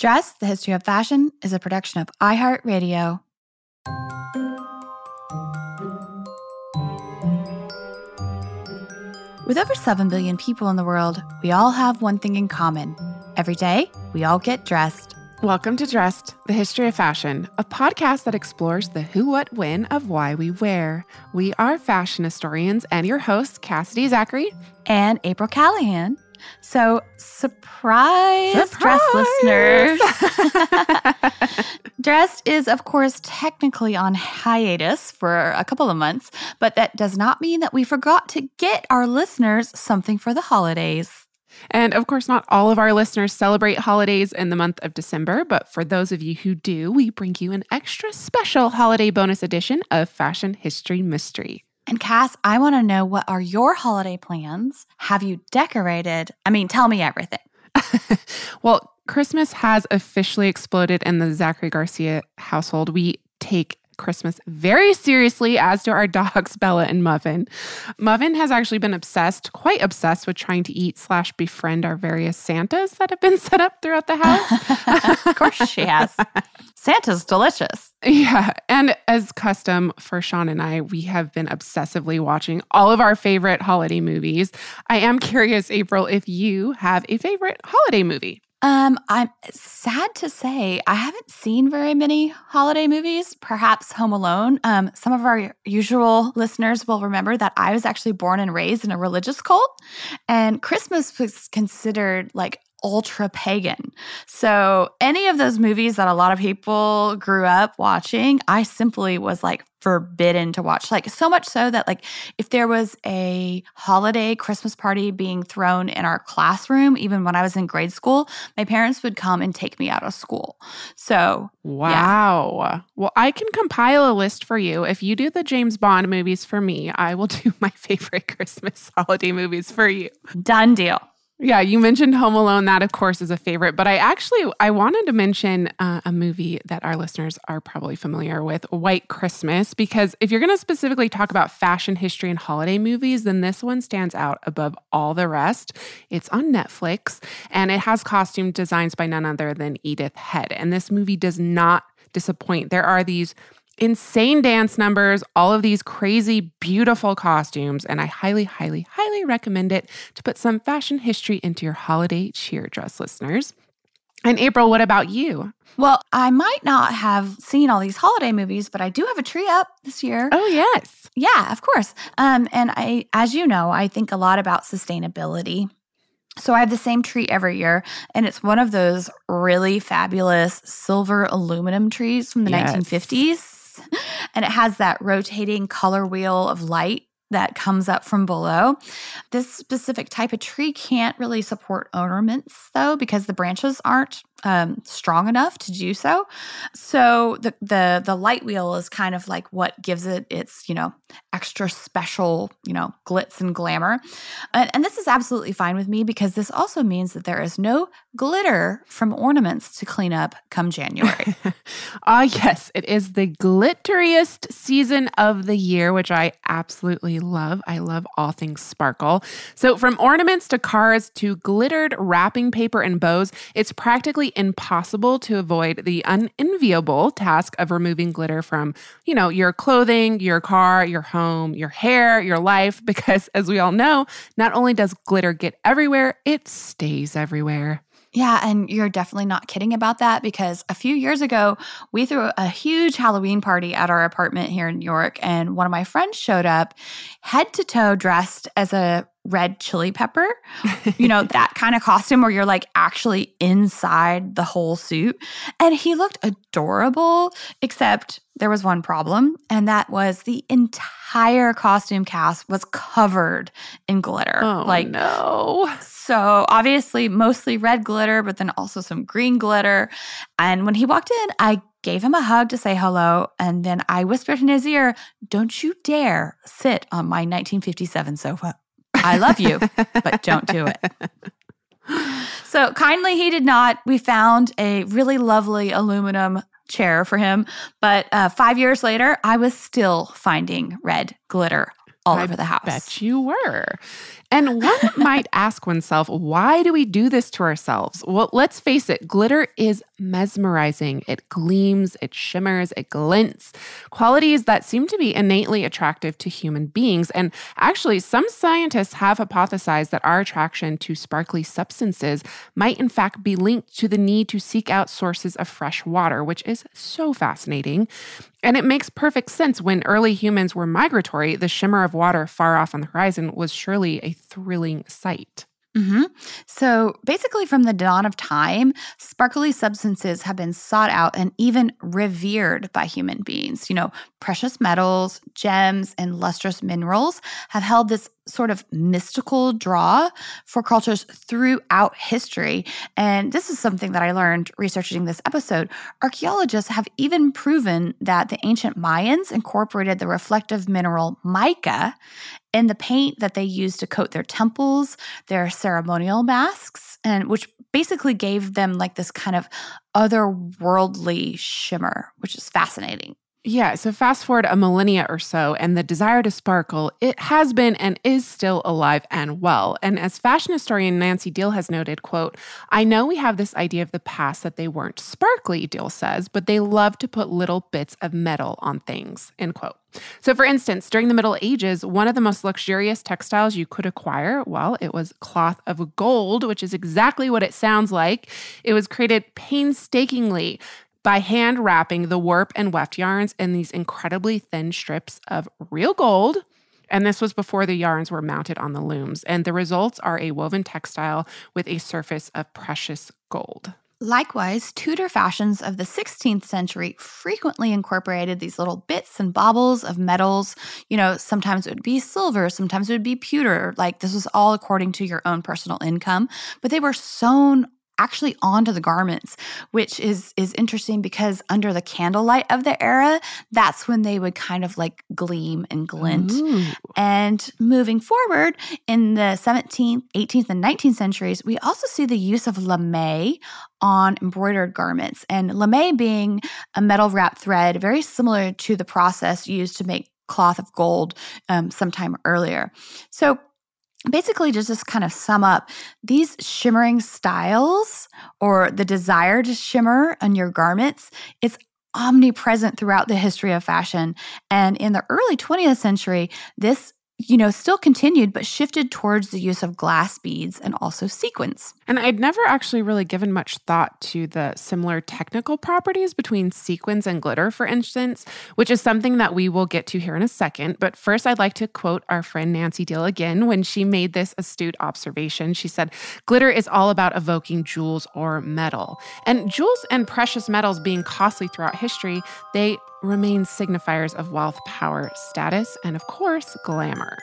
Dressed, the History of Fashion is a production of iHeartRadio. With over 7 billion people in the world, we all have one thing in common. Every day, we all get dressed. Welcome to Dressed, the History of Fashion, a podcast that explores the who, what, when of why we wear. We are fashion historians and your hosts, Cassidy Zachary and April Calahan. So, surprise, surprise! dress listeners. Dressed is, of course, technically on hiatus for a couple of months, but that does not mean that we forgot to get our listeners something for the holidays. And of course, not all of our listeners celebrate holidays in the month of December, but for those of you who do, we bring you an extra special holiday bonus edition of Fashion History Mystery. And Cass, I want to know what are your holiday plans? Have you decorated? I mean, tell me everything. well, Christmas has officially exploded in the Zachary Garcia household. We take Christmas very seriously, as do our dogs, Bella and Muffin. Muffin has actually been obsessed, quite obsessed, with trying to eat slash befriend our various Santas that have been set up throughout the house. of course she has. Santa's delicious. Yeah. And as custom for Sean and I, we have been obsessively watching all of our favorite holiday movies. I am curious, April, if you have a favorite holiday movie. Um, I'm sad to say I haven't seen very many holiday movies, perhaps Home Alone. Um, some of our usual listeners will remember that I was actually born and raised in a religious cult, and Christmas was considered like ultra pagan. So, any of those movies that a lot of people grew up watching, I simply was like forbidden to watch. Like, so much so that, like, if there was a holiday Christmas party being thrown in our classroom, even when I was in grade school, my parents would come and take me out of school. So, wow. Yeah. Well, I can compile a list for you. If you do the James Bond movies for me, I will do my favorite Christmas holiday movies for you. Done deal. Yeah, you mentioned Home Alone. That, of course, is a favorite. But I actually I wanted to mention uh, a movie that our listeners are probably familiar with, White Christmas, because if you're going to specifically talk about fashion history and holiday movies, then this one stands out above all the rest. It's on Netflix, and it has costume designs by none other than Edith Head. And this movie does not disappoint. There are these insane dance numbers, all of these crazy, beautiful costumes, and I highly, highly, highly recommend it to put some fashion history into your holiday cheer dress listeners. And April, what about you? Well, I might not have seen all these holiday movies, but I do have a tree up this year. Oh, yes. Yeah, of course. Um, and I, as you know, I think a lot about sustainability. So I have the same tree every year, and it's one of those really fabulous silver aluminum trees from the yes. 1950s. And it has that rotating color wheel of light that comes up from below. This specific type of tree can't really support ornaments though because the branches aren't um, strong enough to do so. So the the the light wheel is kind of like what gives it its you know extra special you know glitz and glamour, and, and this is absolutely fine with me because this also means that there is no glitter from ornaments to clean up come January. Ah, uh, yes, it is the glitteriest season of the year, which I absolutely love. I love all things sparkle. So from ornaments to cars to glittered wrapping paper and bows, it's practically impossible to avoid the unenviable task of removing glitter from, you know, your clothing, your car, your home, your hair, your life, because as we all know, not only does glitter get everywhere, it stays everywhere. Yeah, and you're definitely not kidding about that because a few years ago, we threw a huge Halloween party at our apartment here in New York, and one of my friends showed up head to toe dressed as a red chili pepper, you know, that kind of costume where you're like actually inside the whole suit. And he looked adorable, except there was one problem, and that was the entire costume cast was covered in glitter. Oh, like, no. So obviously, mostly red glitter, but then also some green glitter. And when he walked in, I gave him a hug to say hello. And then I whispered in his ear, Don't you dare sit on my 1957 sofa. I love you, but don't do it. So kindly, he did not. We found a really lovely aluminum chair for him. But uh, five years later, I was still finding red glitter all I over the house. Bet you were. And one might ask oneself, why do we do this to ourselves? Well, let's face it, glitter is mesmerizing. It gleams, it shimmers, it glints, qualities that seem to be innately attractive to human beings. And actually, some scientists have hypothesized that our attraction to sparkly substances might, in fact, be linked to the need to seek out sources of fresh water, which is so fascinating. And it makes perfect sense when early humans were migratory, the shimmer of water far off on the horizon was surely a thrilling sight. Mm-hmm. So basically, from the dawn of time, sparkly substances have been sought out and even revered by human beings. You know, precious metals, gems, and lustrous minerals have held this sort of mystical draw for cultures throughout history. And this is something that I learned researching this episode. Archaeologists have even proven that the ancient Mayans incorporated the reflective mineral mica in the paint that they used to coat their temples, their ceremonial masks, and which basically gave them like this kind of otherworldly shimmer, which is fascinating. Yeah, so fast forward a millennia or so, and the desire to sparkle, it has been and is still alive and well. And as fashion historian Nancy Deihl has noted, quote, I know we have this idea of the past that they weren't sparkly, Deihl says, but they love to put little bits of metal on things, end quote. So, for instance, during the Middle Ages, one of the most luxurious textiles you could acquire, well, it was cloth of gold, which is exactly what it sounds like. It was created painstakingly by hand wrapping the warp and weft yarns in these incredibly thin strips of real gold. And this was before the yarns were mounted on the looms. And the results are a woven textile with a surface of precious gold. Likewise, Tudor fashions of the 16th century frequently incorporated these little bits and baubles of metals. You know, sometimes it would be silver, sometimes it would be pewter. Like this was all according to your own personal income, but they were sewn actually onto the garments, which is is interesting because under the candlelight of the era, that's when they would kind of like gleam and glint. Ooh. And moving forward in the 17th, 18th, and 19th centuries, we also see the use of lamé on embroidered garments. And lamé being a metal wrapped thread, very similar to the process used to make cloth of gold um, sometime earlier. So basically just just kind of sum up these shimmering styles or the desire to shimmer on your garments it's omnipresent throughout the history of fashion. And in the early 20th century this you know, still continued, but shifted towards the use of glass beads and also sequins. And I'd never actually really given much thought to the similar technical properties between sequins and glitter, for instance, which is something that we will get to here in a second. But first, I'd like to quote our friend Nancy Deihl again when she made this astute observation. She said, Glitter is all about evoking jewels or metal. And jewels and precious metals being costly throughout history, they remain signifiers of wealth, power, status, and of course, glamour.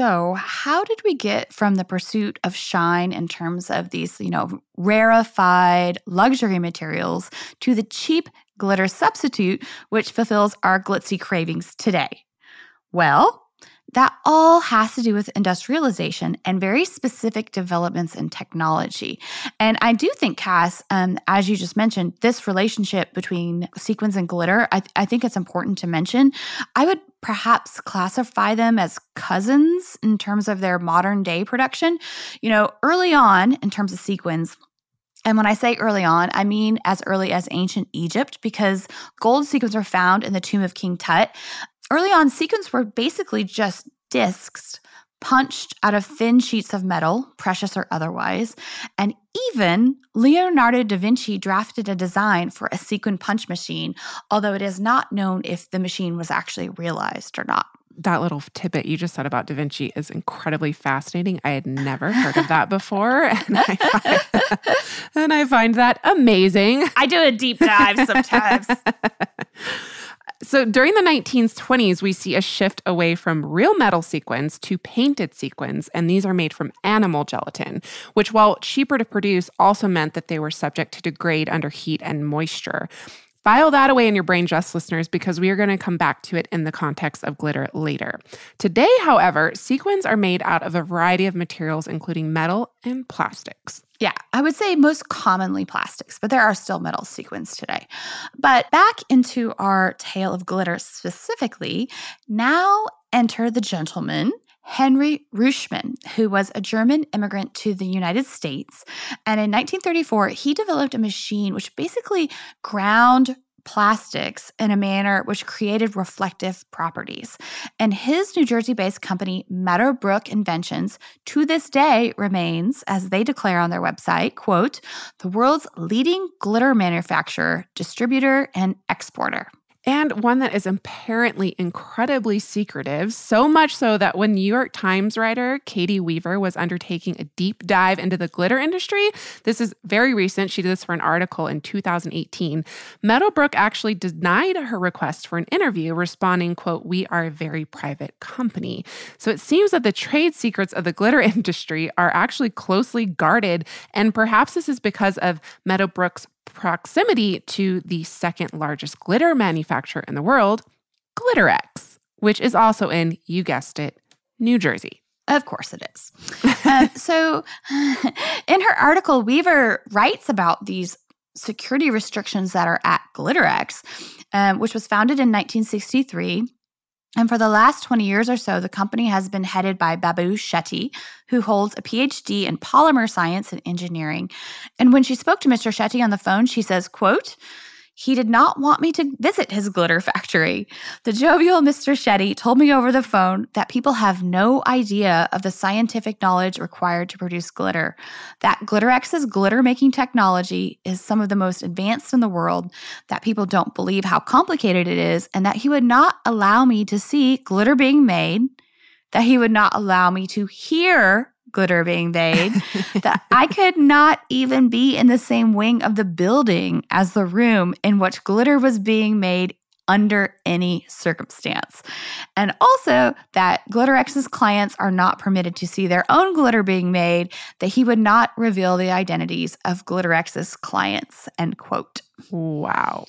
So, how did we get from the pursuit of shine in terms of these, you know, rarefied luxury materials to the cheap glitter substitute, which fulfills our glitzy cravings today? Well, that all has to do with industrialization and very specific developments in technology. And I do think, Cass, um, as you just mentioned, this relationship between sequins and glitter, I, th- I think it's important to mention. I would perhaps classify them as cousins in terms of their modern day production. You know, early on, in terms of sequins, and when I say early on, I mean as early as ancient Egypt, because gold sequins are found in the tomb of King Tut. Early on, sequins were basically just discs punched out of thin sheets of metal, precious or otherwise. And even Leonardo da Vinci drafted a design for a sequin punch machine, although it is not known if the machine was actually realized or not. That little tidbit you just said about Da Vinci is incredibly fascinating. I had never heard of that before. And I, find, and I find that amazing. I do a deep dive sometimes. So during the 1920s, we see a shift away from real metal sequins to painted sequins, and these are made from animal gelatin, which, while cheaper to produce, also meant that they were subject to degrade under heat and moisture. File that away in your brain, just listeners, because we are going to come back to it in the context of glitter later. Today, however, sequins are made out of a variety of materials, including metal and plastics. Yeah, I would say most commonly plastics, but there are still metal sequins today. But back into our tale of glitter specifically, now enter the gentleman Henry Ruschmann, who was a German immigrant to the United States. And in 1934, he developed a machine which basically ground plastics in a manner which created reflective properties. And his New Jersey based company, Meadowbrook Inventions, to this day remains, as they declare on their website, quote, the world's leading glitter manufacturer, distributor, and exporter and one that is apparently incredibly secretive, so much so that when New York Times writer Caity Weaver was undertaking a deep dive into the glitter industry, this is very recent, she did this for an article in 2018, Meadowbrook actually denied her request for an interview, responding, quote, we are a very private company. So it seems that the trade secrets of the glitter industry are actually closely guarded, and perhaps this is because of Meadowbrook's proximity to the second largest glitter manufacturer in the world, Glitterex, which is also in, you guessed it, New Jersey. Of course it is. um, so, in her article, Weaver writes about these security restrictions that are at Glitterex, um, which was founded in 1963 and for the last 20 years or so, the company has been headed by Babu Shetty, who holds a PhD in polymer science and engineering. And when she spoke to Mr. Shetty on the phone, she says, quote, he did not want me to visit his glitter factory. The jovial Mr. Shetty told me over the phone that people have no idea of the scientific knowledge required to produce glitter, that Glitterex's glitter making technology is some of the most advanced in the world, that people don't believe how complicated it is, and that he would not allow me to see glitter being made, that he would not allow me to hear glitter being made that I could not even be in the same wing of the building as the room in which glitter was being made under any circumstance. And also that Glitterex's clients are not permitted to see their own glitter being made, that he would not reveal the identities of Glitterex's clients, end quote. Wow.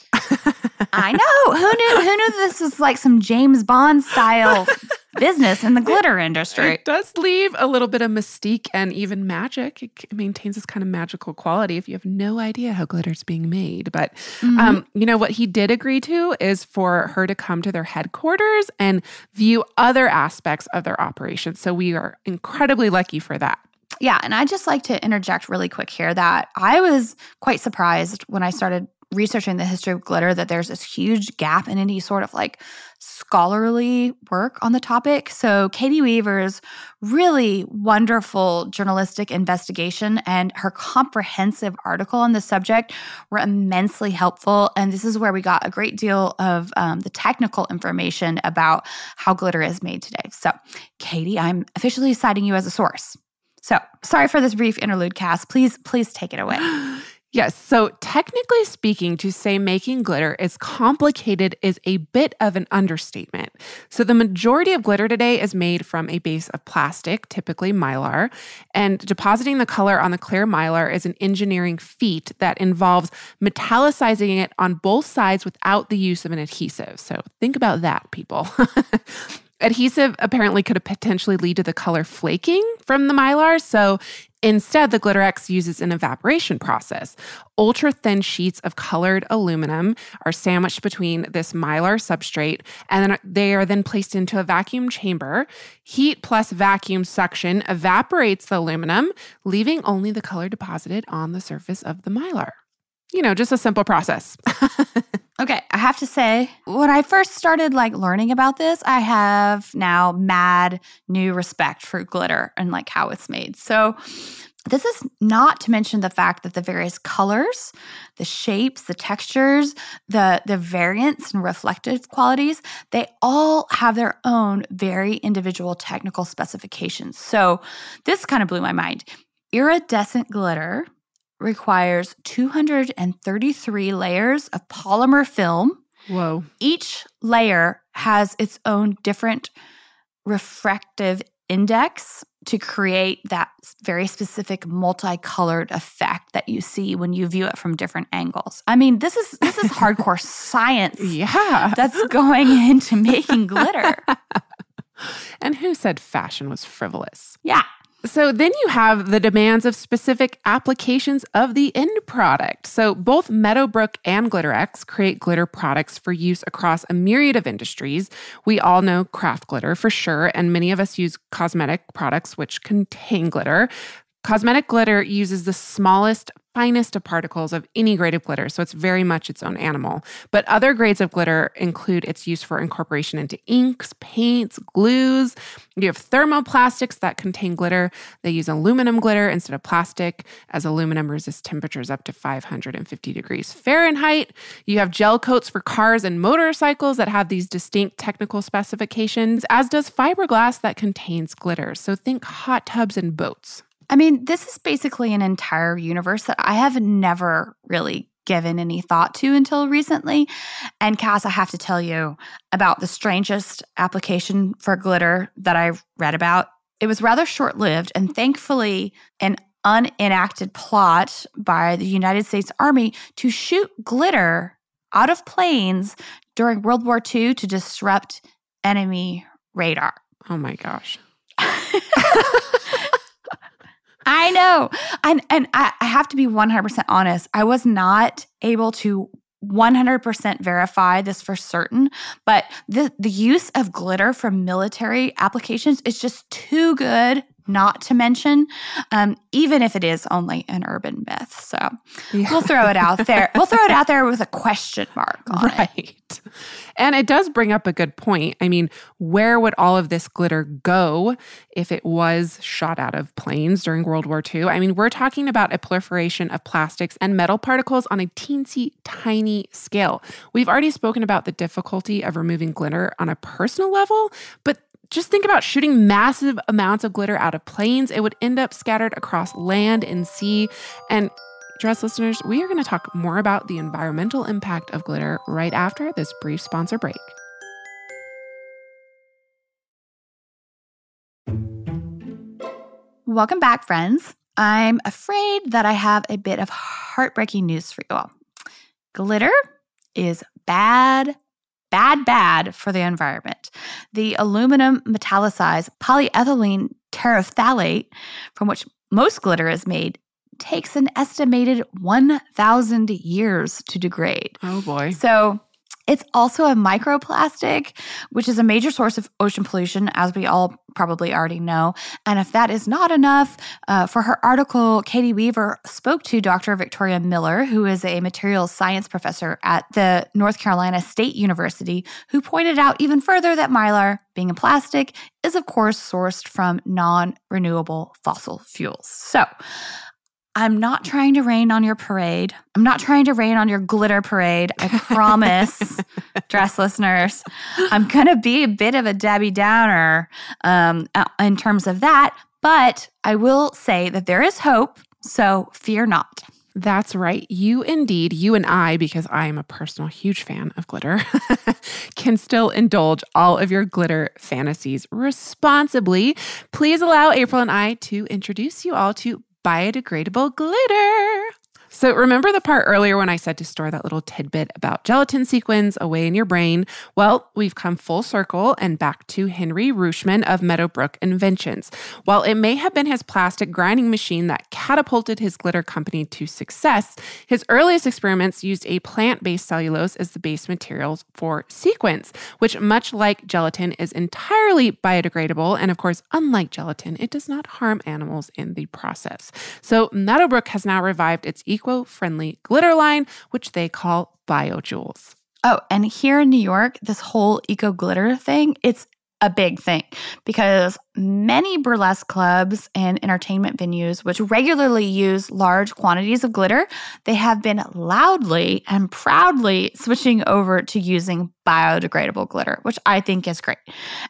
I know. Who knew who knew this was like some James Bond style business in the glitter industry. It does leave a little bit of mystique and even magic. It maintains this kind of magical quality if you have no idea how glitter's being made. But mm-hmm. um, you know what he did agree to is for her to come to their headquarters and view other aspects of their operation. So we are incredibly lucky for that. Yeah, and I just like to interject really quick here that I was quite surprised when I started researching the history of glitter that there's this huge gap in any sort of like scholarly work on the topic. So, Caity Weaver's really wonderful journalistic investigation and her comprehensive article on the subject were immensely helpful. And this is where we got a great deal of um, the technical information about how glitter is made today. So, Caity, I'm officially citing you as a source. So, sorry for this brief interlude, Cass. Please, please take it away. Yes. So, technically speaking, to say making glitter is complicated is a bit of an understatement. So, the majority of glitter today is made from a base of plastic, typically mylar, and depositing the color on the clear mylar is an engineering feat that involves metallicizing it on both sides without the use of an adhesive. So, think about that, people. Adhesive apparently could potentially lead to the color flaking from the mylar. So Instead, the Glitterex uses an evaporation process. Ultra thin sheets of colored aluminum are sandwiched between this mylar substrate, and then they are then placed into a vacuum chamber. Heat plus vacuum suction evaporates the aluminum, leaving only the color deposited on the surface of the mylar. You know, just a simple process. Okay, I have to say, when I first started like learning about this, I have now mad new respect for glitter and like how it's made. So, this is not to mention the fact that the various colors, the shapes, the textures, the the variants and reflective qualities, they all have their own very individual technical specifications. So, this kind of blew my mind. Iridescent glitter requires 233 layers of polymer film. Whoa. Each layer has its own different refractive index to create that very specific multicolored effect that you see when you view it from different angles. I mean, this is this is hardcore science. Yeah. That's going into making glitter. and who said fashion was frivolous? Yeah. So then you have the demands of specific applications of the end product. So both Meadowbrook and Glitterex create glitter products for use across a myriad of industries. We all know craft glitter for sure, and many of us use cosmetic products which contain glitter. Cosmetic glitter uses the smallest, finest of particles of any grade of glitter, so it's very much its own animal. But other grades of glitter include its use for incorporation into inks, paints, glues. You have thermoplastics that contain glitter. They use aluminum glitter instead of plastic, as aluminum resists temperatures up to 550 degrees Fahrenheit. You have gel coats for cars and motorcycles that have these distinct technical specifications, as does fiberglass that contains glitter. So think hot tubs and boats. I mean, this is basically an entire universe that I have never really given any thought to until recently. And Cass, I have to tell you about the strangest application for glitter that I read about. It was rather short lived, and thankfully, an unenacted plot by the United States Army to shoot glitter out of planes during World War II to disrupt enemy radar. Oh my gosh. I know. And and I, I have to be 100% honest. I was not able to 100% verify this for certain, but the the use of glitter for military applications is just too good not to mention, um, even if it is only an urban myth. So yeah. we'll throw it out there. We'll throw it out there with a question mark on right. it. And it does bring up a good point. I mean, where would all of this glitter go if it was shot out of planes during World War II? I mean, we're talking about a proliferation of plastics and metal particles on a teensy tiny scale. We've already spoken about the difficulty of removing glitter on a personal level, but just think about shooting massive amounts of glitter out of planes. It would end up scattered across land and sea. And Dress listeners, we are going to talk more about the environmental impact of glitter right after this brief sponsor break. Welcome back, friends. I'm afraid that I have a bit of heartbreaking news for you all. Glitter is bad, bad, bad for the environment. The aluminum metallicized polyethylene terephthalate, from which most glitter is made, takes an estimated 1,000 years to degrade. Oh boy. So it's also a microplastic, which is a major source of ocean pollution, as we all probably already know. And if that is not enough, uh, for her article, Caity Weaver spoke to Dr. Victoria Miller, who is a materials science professor at the North Carolina State University, who pointed out even further that mylar, being a plastic, is of course sourced from non renewable fossil fuels. So, I'm not trying to rain on your parade. I'm not trying to rain on your glitter parade. I promise, dress listeners. I'm going to be a bit of a Debbie Downer um, uh, in terms of that. But I will say that there is hope. So fear not. That's right. You indeed, you and I, because I am a personal huge fan of glitter, can still indulge all of your glitter fantasies responsibly. Please allow April and I to introduce you all to biodegradable glitter. So, remember the part earlier when I said to store that little tidbit about gelatin sequins away in your brain? Well, we've come full circle and back to Henry Ruschmann of Meadowbrook Inventions. While it may have been his plastic grinding machine that catapulted his glitter company to success, his earliest experiments used a plant based cellulose as the base materials for sequins, which, much like gelatin, is entirely biodegradable. And of course, unlike gelatin, it does not harm animals in the process. So, Meadowbrook has now revived its eco friendly glitter line, which they call BioJewels. Oh, and here in New York, this whole eco glitter thing, it's a big thing because many burlesque clubs and entertainment venues which regularly use large quantities of glitter they have been loudly and proudly switching over to using biodegradable glitter which i think is great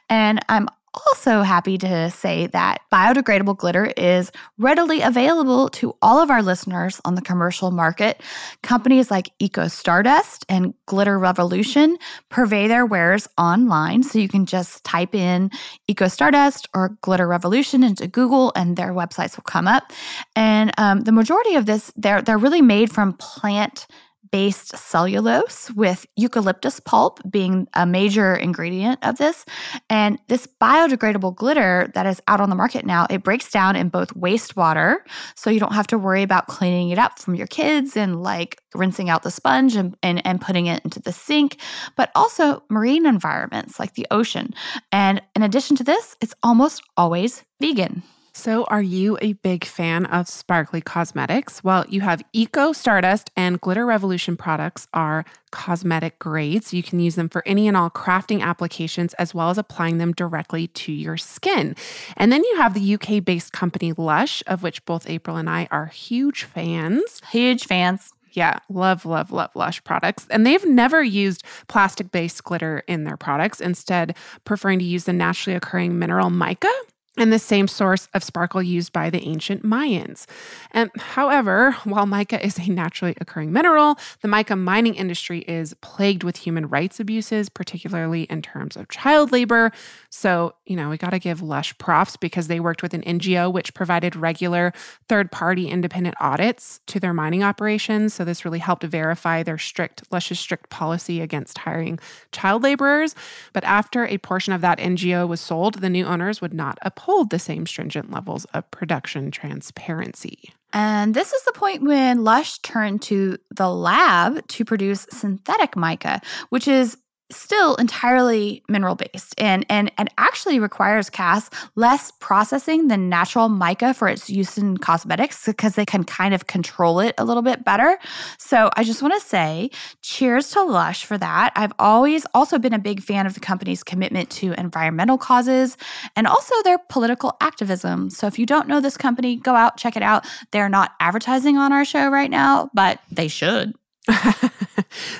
and i'm also happy to say that biodegradable glitter is readily available to all of our listeners on the commercial market. Companies like Eco Stardust and Glitter Revolution purvey their wares online. So you can just type in Eco Stardust or Glitter Revolution into Google and their websites will come up. And um, the majority of this, they're, they're really made from plant based cellulose, with eucalyptus pulp being a major ingredient of this. And this biodegradable glitter that is out on the market now, it breaks down in both wastewater, so you don't have to worry about cleaning it up from your kids and like rinsing out the sponge and, and, and putting it into the sink, but also marine environments like the ocean. And in addition to this, it's almost always vegan. So, are you a big fan of sparkly cosmetics? Well, you have Eco Stardust and Glitter Revolution products are cosmetic grades. You can use them for any and all crafting applications as well as applying them directly to your skin. And then you have the UK based company Lush, of which both April and I are huge fans. Huge fans. Yeah, love, love, love Lush products. And they've never used plastic based glitter in their products, instead, preferring to use the naturally occurring mineral mica and the same source of sparkle used by the ancient Mayans. And however, while mica is a naturally occurring mineral, the mica mining industry is plagued with human rights abuses, particularly in terms of child labor. So, you know, we got to give Lush props because they worked with an NGO which provided regular third-party independent audits to their mining operations. So this really helped verify their strict Lush's strict policy against hiring child laborers. But after a portion of that NGO was sold, the new owners would not uphold the same stringent levels of production transparency. And this is the point when Lush turned to the lab to produce synthetic mica, which is still entirely mineral based and, and, and actually requires Cass less processing than natural mica for its use in cosmetics because they can kind of control it a little bit better. So I just want to say cheers to Lush for that. I've always also been a big fan of the company's commitment to environmental causes and also their political activism. So if you don't know this company, go out, check it out. They're not advertising on our show right now, but they should.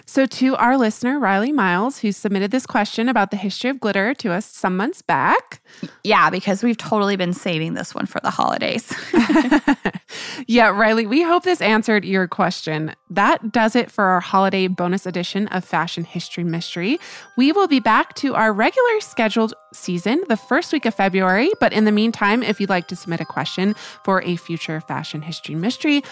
so, to our listener, Riley Miles, who submitted this question about the history of glitter to us some months back. Yeah, because we've totally been saving this one for the holidays. yeah, Riley, we hope this answered your question. That does it for our holiday bonus edition of Fashion History Mystery. We will be back to our regular scheduled season the first week of February. But in the meantime, if you'd like to submit a question for a future Fashion History Mystery,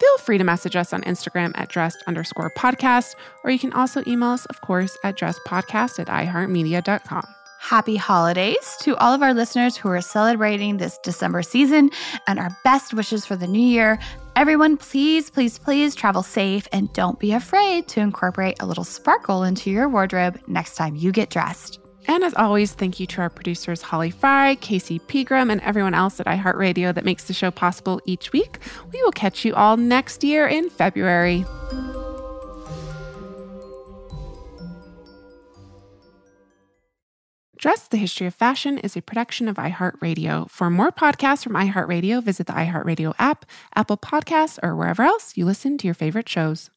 feel free to message us on Instagram at dressed underscore podcast, or you can also email us, of course, at dressedpodcast at iheartmedia.com. Happy holidays to all of our listeners who are celebrating this December season and our best wishes for the new year. Everyone, please, please, please travel safe and don't be afraid to incorporate a little sparkle into your wardrobe next time you get dressed. And as always, thank you to our producers, Holly Fry, Casey Pegram, and everyone else at iHeartRadio that makes the show possible each week. We will catch you all next year in February. Dressed the History of Fashion is a production of iHeartRadio. For more podcasts from iHeartRadio, visit the iHeartRadio app, Apple Podcasts, or wherever else you listen to your favorite shows.